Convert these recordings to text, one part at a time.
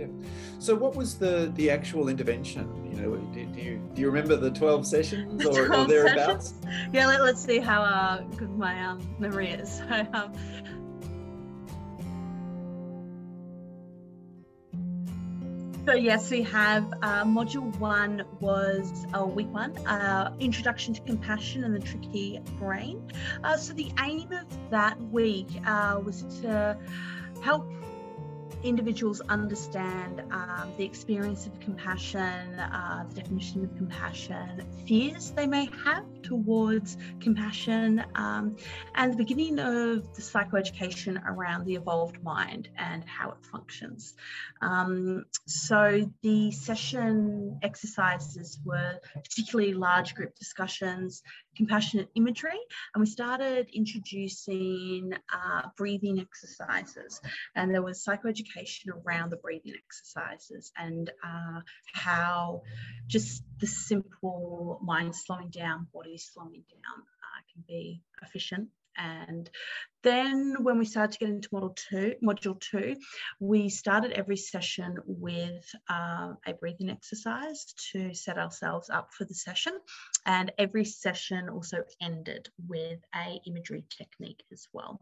yeah. So, what was the the actual intervention? You know, do, do you do you remember the twelve sessions or, 12 or thereabouts? Sessions? Yeah, let, us see how uh, good my um, memory is. So, um, So yes, we have uh, module one was a week one, uh, introduction to compassion and the tricky brain. Uh, so the aim of that week uh, was to help individuals understand um, the experience of compassion, uh, the definition of compassion, fears they may have towards compassion, um, and the beginning of the psychoeducation around the evolved mind and how it functions. Um, so the session exercises were particularly large group discussions, compassionate imagery, and we started introducing uh, breathing exercises. And there was psychoeducation around the breathing exercises and uh, how just the simple mind slowing down, body slowing down uh, can be efficient and then when we started to get into model two, module two, we started every session with uh, a breathing exercise to set ourselves up for the session. And every session also ended with a imagery technique as well.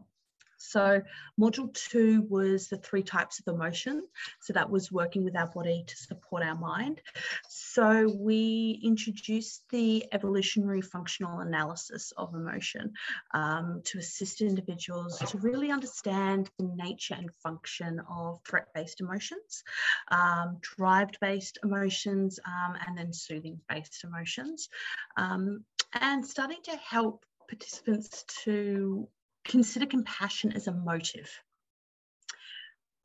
So module two was the three types of emotion. So that was working with our body to support our mind. So we introduced the evolutionary functional analysis of emotion um, to assist individuals to really understand the nature and function of threat-based emotions, um, drive-based emotions, um, and then soothing-based emotions. Um, and starting to help participants to consider compassion as a motive.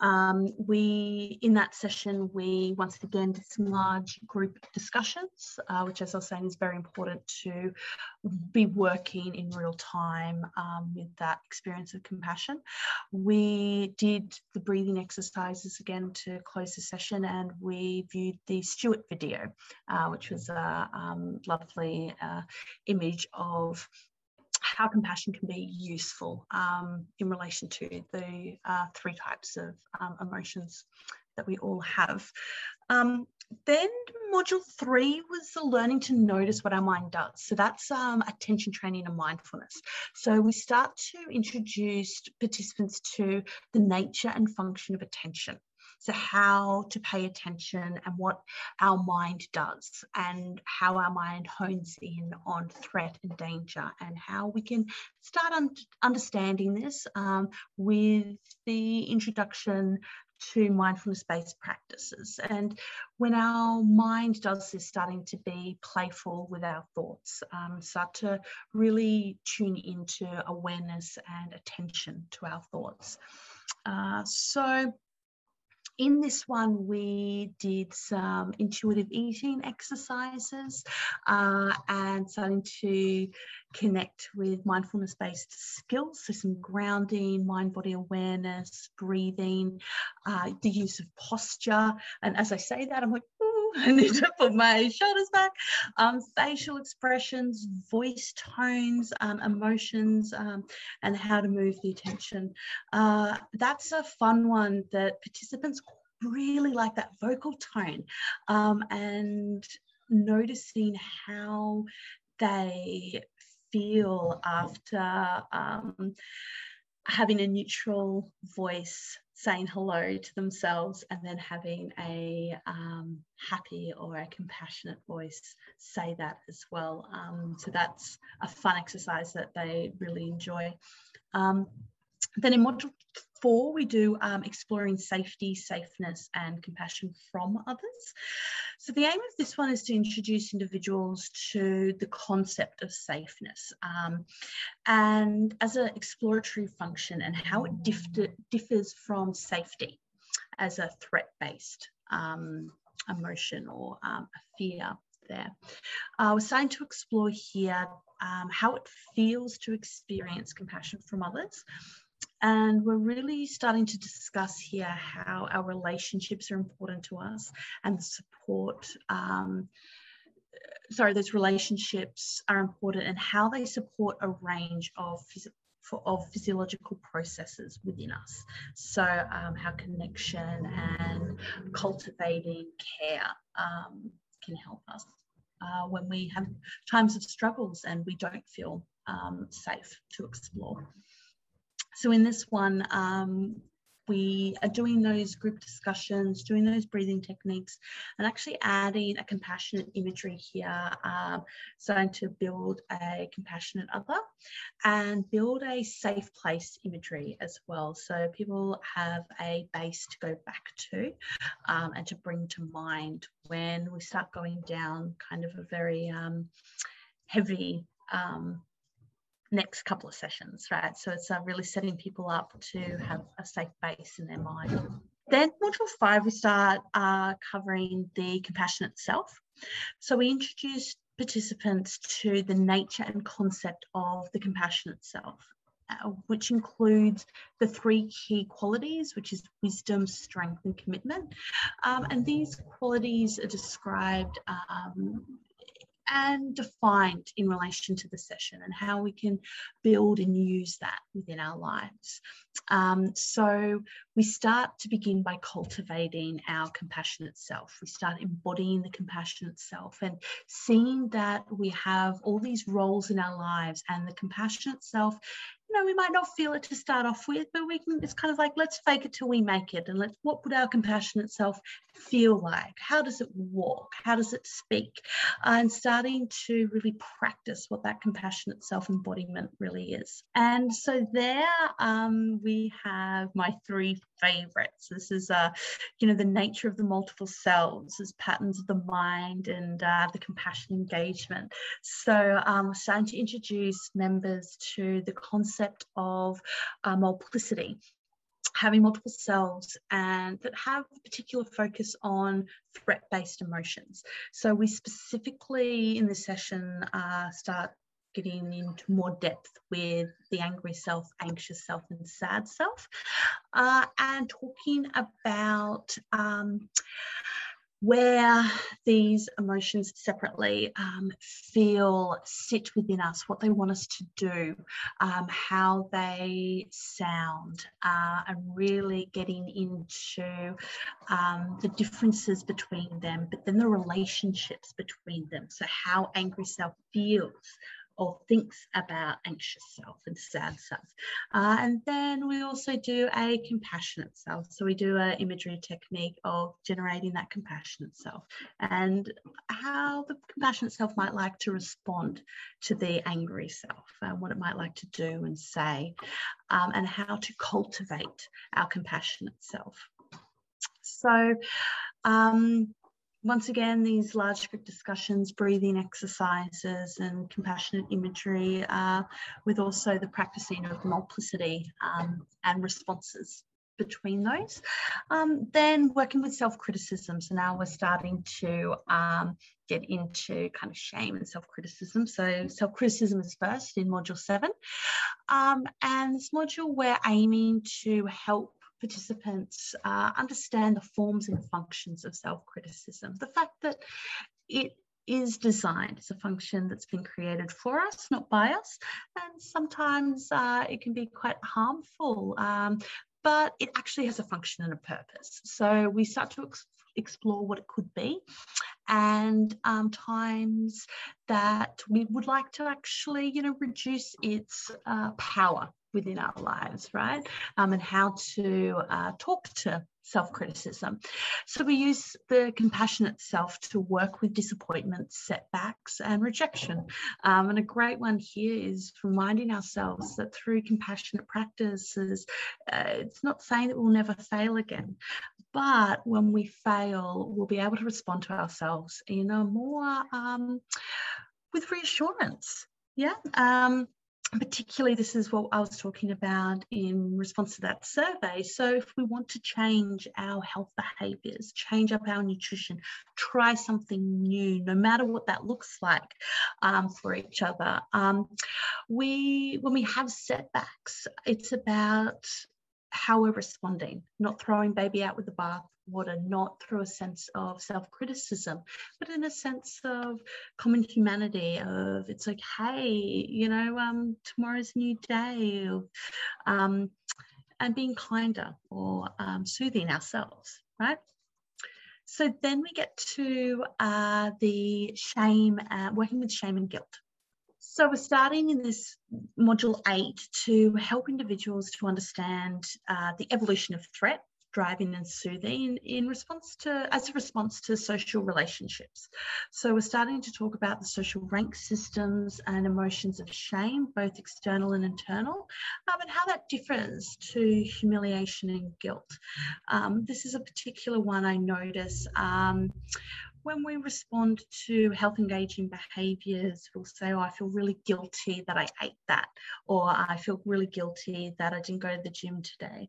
Um, we, in that session, we once again did some large group discussions, uh, which, as I was saying, is very important to be working in real time um, with that experience of compassion. We did the breathing exercises again to close the session, and we viewed the Stuart video, uh, which was a um, lovely uh, image of how compassion can be useful um, in relation to the uh, three types of um, emotions that we all have. Um, then module three was the learning to notice what our mind does. So that's um, attention training and mindfulness. So we start to introduce participants to the nature and function of attention. So, how to pay attention and what our mind does, and how our mind hones in on threat and danger, and how we can start un- understanding this um, with the introduction to mindfulness based practices. And when our mind does this, starting to be playful with our thoughts, um, start to really tune into awareness and attention to our thoughts. Uh, so, in this one, we did some intuitive eating exercises uh, and starting to connect with mindfulness based skills. So, some grounding, mind body awareness, breathing, uh, the use of posture. And as I say that, I'm like, I need to put my shoulders back. Um, facial expressions, voice tones, um, emotions, um, and how to move the attention. Uh, that's a fun one that participants really like that vocal tone um, and noticing how they feel after um, having a neutral voice saying hello to themselves and then having a um, happy or a compassionate voice say that as well. Um, so that's a fun exercise that they really enjoy. Um, then in module four, we do um, exploring safety, safeness, and compassion from others. So the aim of this one is to introduce individuals to the concept of safeness um, and as an exploratory function and how it dif differs from safety as a threat-based um, emotion or um, a fear there. Uh, we're starting to explore here um, how it feels to experience compassion from others and we're really starting to discuss here how our relationships are important to us and support. Um, sorry, those relationships are important and how they support a range of for, of physiological processes within us. So, um, how connection and cultivating care um, can help us uh, when we have times of struggles and we don't feel um, safe to explore. So, in this one, um, we are doing those group discussions, doing those breathing techniques, and actually adding a compassionate imagery here, um, starting to build a compassionate other and build a safe place imagery as well. So people have a base to go back to um, and to bring to mind when we start going down kind of a very um, heavy um, next couple of sessions, right? So it's uh, really setting people up to have a safe base in their mind. Then module five, we start uh, covering the compassionate self. So we introduce participants to the nature and concept of the compassionate self. Uh, which includes the three key qualities, which is wisdom, strength, and commitment. Um, and these qualities are described um, and defined in relation to the session and how we can build and use that within our lives. Um, so we start to begin by cultivating our compassionate self. We start embodying the compassionate self and seeing that we have all these roles in our lives and the compassionate self know, we might not feel it to start off with, but we can, it's kind of like, let's fake it till we make it. And let's, what would our compassionate self feel like? How does it walk? How does it speak? Uh, and starting to really practice what that compassionate self embodiment really is. And so there um, we have my three favorites. This is, uh, you know, the nature of the multiple selves, as patterns of the mind and uh, the compassion engagement. So um, starting to introduce members to the concept of uh, multiplicity having multiple selves and that have a particular focus on threat-based emotions. So we specifically in this session uh, start getting into more depth with the angry self, anxious self, and sad self, uh, and talking about um, where these emotions separately um, feel sit within us, what they want us to do, um, how they sound, uh, and really getting into um, the differences between them, but then the relationships between them. So, how angry self feels or thinks about anxious self and sad self. Uh, and then we also do a compassionate self. So we do an imagery technique of generating that compassionate self and how the compassionate self might like to respond to the angry self, and what it might like to do and say, um, and how to cultivate our compassionate self. So um, once again, these large group discussions, breathing exercises and compassionate imagery uh, with also the practicing of multiplicity um, and responses between those. Um, then working with self-criticism. So now we're starting to um, get into kind of shame and self-criticism. So self-criticism is first in module seven. Um, and this module we're aiming to help participants uh, understand the forms and functions of self-criticism. The fact that it is designed as a function that's been created for us, not by us, and sometimes uh, it can be quite harmful. Um, but it actually has a function and a purpose. So we start to ex explore what it could be and um, times that we would like to actually, you know, reduce its uh, power within our lives, right? Um, and how to uh, talk to self criticism. So we use the compassionate self to work with disappointments, setbacks, and rejection. Um, and a great one here is reminding ourselves that through compassionate practices, uh, it's not saying that we'll never fail again. But when we fail, we'll be able to respond to ourselves in a more um, with reassurance. Yeah. Um, particularly this is what I was talking about in response to that survey. So if we want to change our health behaviors, change up our nutrition, try something new, no matter what that looks like um, for each other, um, we when we have setbacks, it's about how we're responding, not throwing baby out with the bath water, not through a sense of self criticism, but in a sense of common humanity of it's okay, you know, um, tomorrow's a new day, um, and being kinder or um, soothing ourselves, right? So then we get to uh, the shame, uh, working with shame and guilt. So we're starting in this module eight to help individuals to understand uh, the evolution of threat driving and soothing in response to as a response to social relationships. So we're starting to talk about the social rank systems and emotions of shame both external and internal um, and how that differs to humiliation and guilt. Um, this is a particular one i notice um, when we respond to health engaging behaviors, we'll say, Oh, I feel really guilty that I ate that, or I feel really guilty that I didn't go to the gym today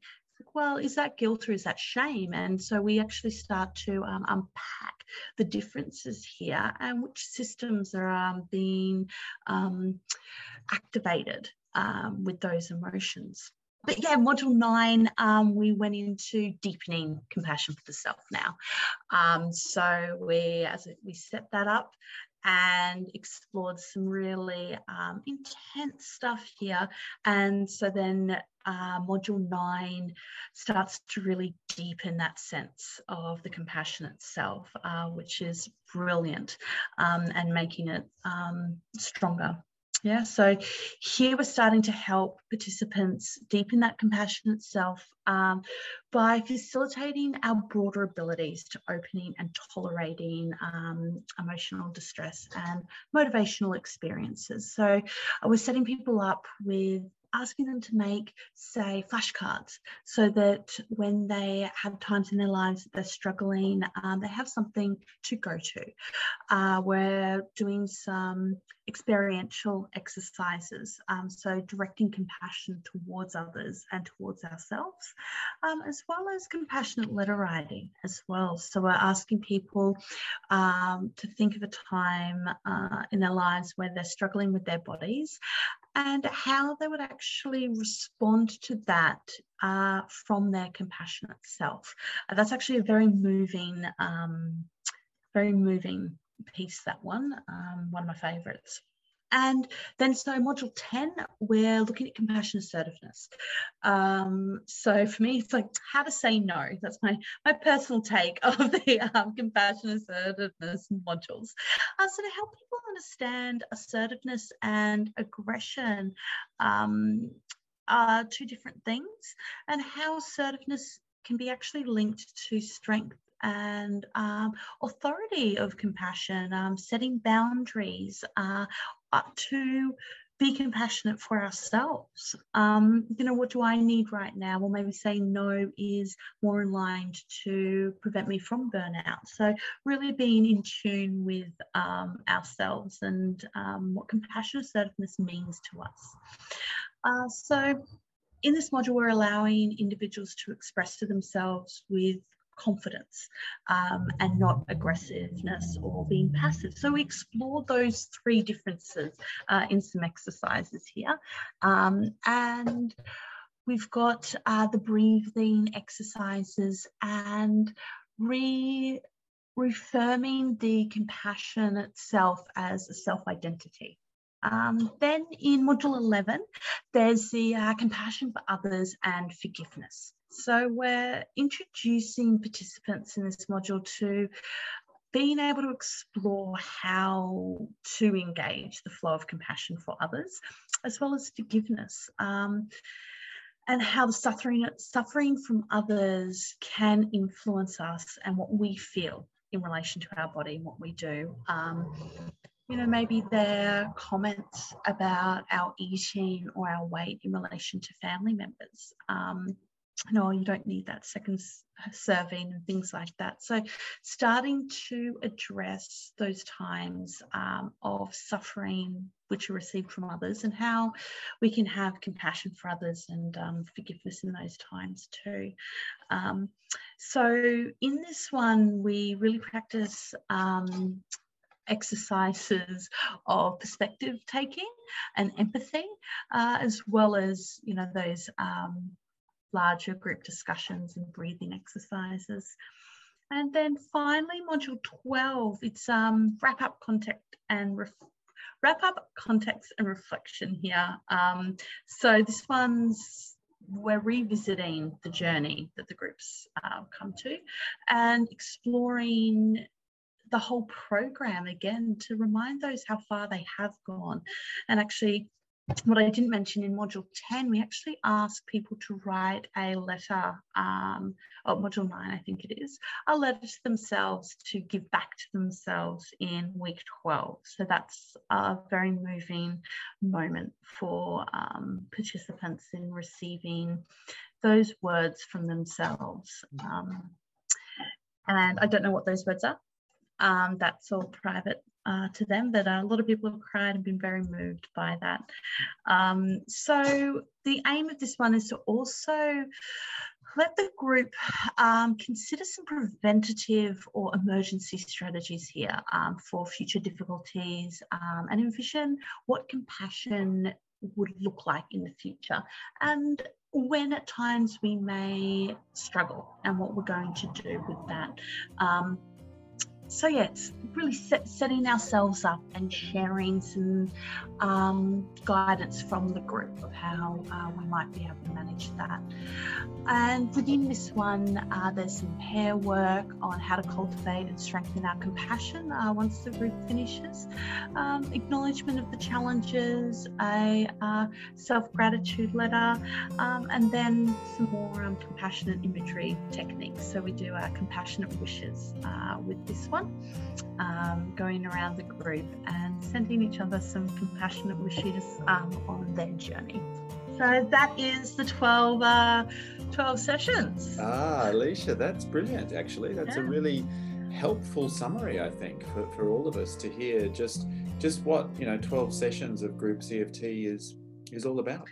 well, is that guilt or is that shame? And so we actually start to um, unpack the differences here and which systems are um, being um, activated um, with those emotions. But yeah, module nine, um, we went into deepening compassion for the self now. Um, so we, as we set that up, and explored some really um, intense stuff here. And so then uh, module nine starts to really deepen that sense of the compassionate self, uh, which is brilliant um, and making it um, stronger yeah, so here we're starting to help participants deepen that compassionate self um, by facilitating our broader abilities to opening and tolerating um, emotional distress and motivational experiences. So uh, we're setting people up with asking them to make, say, flashcards so that when they have times in their lives that they're struggling, um, they have something to go to. Uh, we're doing some experiential exercises, um, so directing compassion towards others and towards ourselves, um, as well as compassionate letter writing as well. So we're asking people um, to think of a time uh, in their lives where they're struggling with their bodies and how they would actually respond to that uh, from their compassionate self. Uh, that's actually a very moving, um, very moving piece, that one, um, one of my favorites. And then, so module 10, we're looking at compassion assertiveness. Um, so for me, it's like how to say no. That's my, my personal take of the um, compassion assertiveness modules. Uh, so to help people understand assertiveness and aggression um, are two different things, and how assertiveness can be actually linked to strength and um, authority of compassion, um, setting boundaries uh, to be compassionate for ourselves. Um, you know, what do I need right now? Well, maybe saying no is more aligned to prevent me from burnout. So, really being in tune with um, ourselves and um, what compassion assertiveness means to us. Uh, so, in this module, we're allowing individuals to express to themselves with confidence um, and not aggressiveness or being passive. So we explore those three differences uh, in some exercises here. Um, and we've got uh, the breathing exercises and re reaffirming the compassion itself as a self-identity. Um, then in module 11, there's the uh, compassion for others and forgiveness. So we're introducing participants in this module to being able to explore how to engage the flow of compassion for others, as well as forgiveness. Um, and how the suffering suffering from others can influence us and what we feel in relation to our body and what we do. Um, you know, maybe their comments about our eating or our weight in relation to family members. Um, no, you don't need that second serving and things like that. So, starting to address those times um, of suffering which are received from others and how we can have compassion for others and um, forgiveness in those times too. Um, so, in this one, we really practice um, exercises of perspective taking and empathy, uh, as well as you know those um, larger group discussions and breathing exercises. And then finally, module 12, it's um, wrap up contact and wrap up context and reflection here. Um, so this one's we're revisiting the journey that the groups uh, come to and exploring the whole program again to remind those how far they have gone and actually what I didn't mention in module 10, we actually ask people to write a letter, um, oh, module 9, I think it is, a letter to themselves to give back to themselves in week 12. So that's a very moving moment for um, participants in receiving those words from themselves. Um, and I don't know what those words are. Um, that's all private uh, to them that a lot of people have cried and been very moved by that. Um, so the aim of this one is to also let the group um, consider some preventative or emergency strategies here um, for future difficulties um, and envision what compassion would look like in the future and when at times we may struggle and what we're going to do with that. So yeah, it's really set, setting ourselves up and sharing some um, guidance from the group of how uh, we might be able to manage that. And within this one, uh, there's some pair work on how to cultivate and strengthen our compassion uh, once the group finishes, um, acknowledgement of the challenges, a uh, self gratitude letter, um, and then some more um, compassionate imagery techniques. So we do our compassionate wishes uh, with this one one, um, going around the group and sending each other some compassionate wishes um, on their journey. So that is the 12, uh, 12 sessions. Ah, Alicia, that's brilliant, actually. That's yeah. a really helpful summary, I think, for, for all of us to hear just just what, you know, 12 sessions of group CFT is is all about.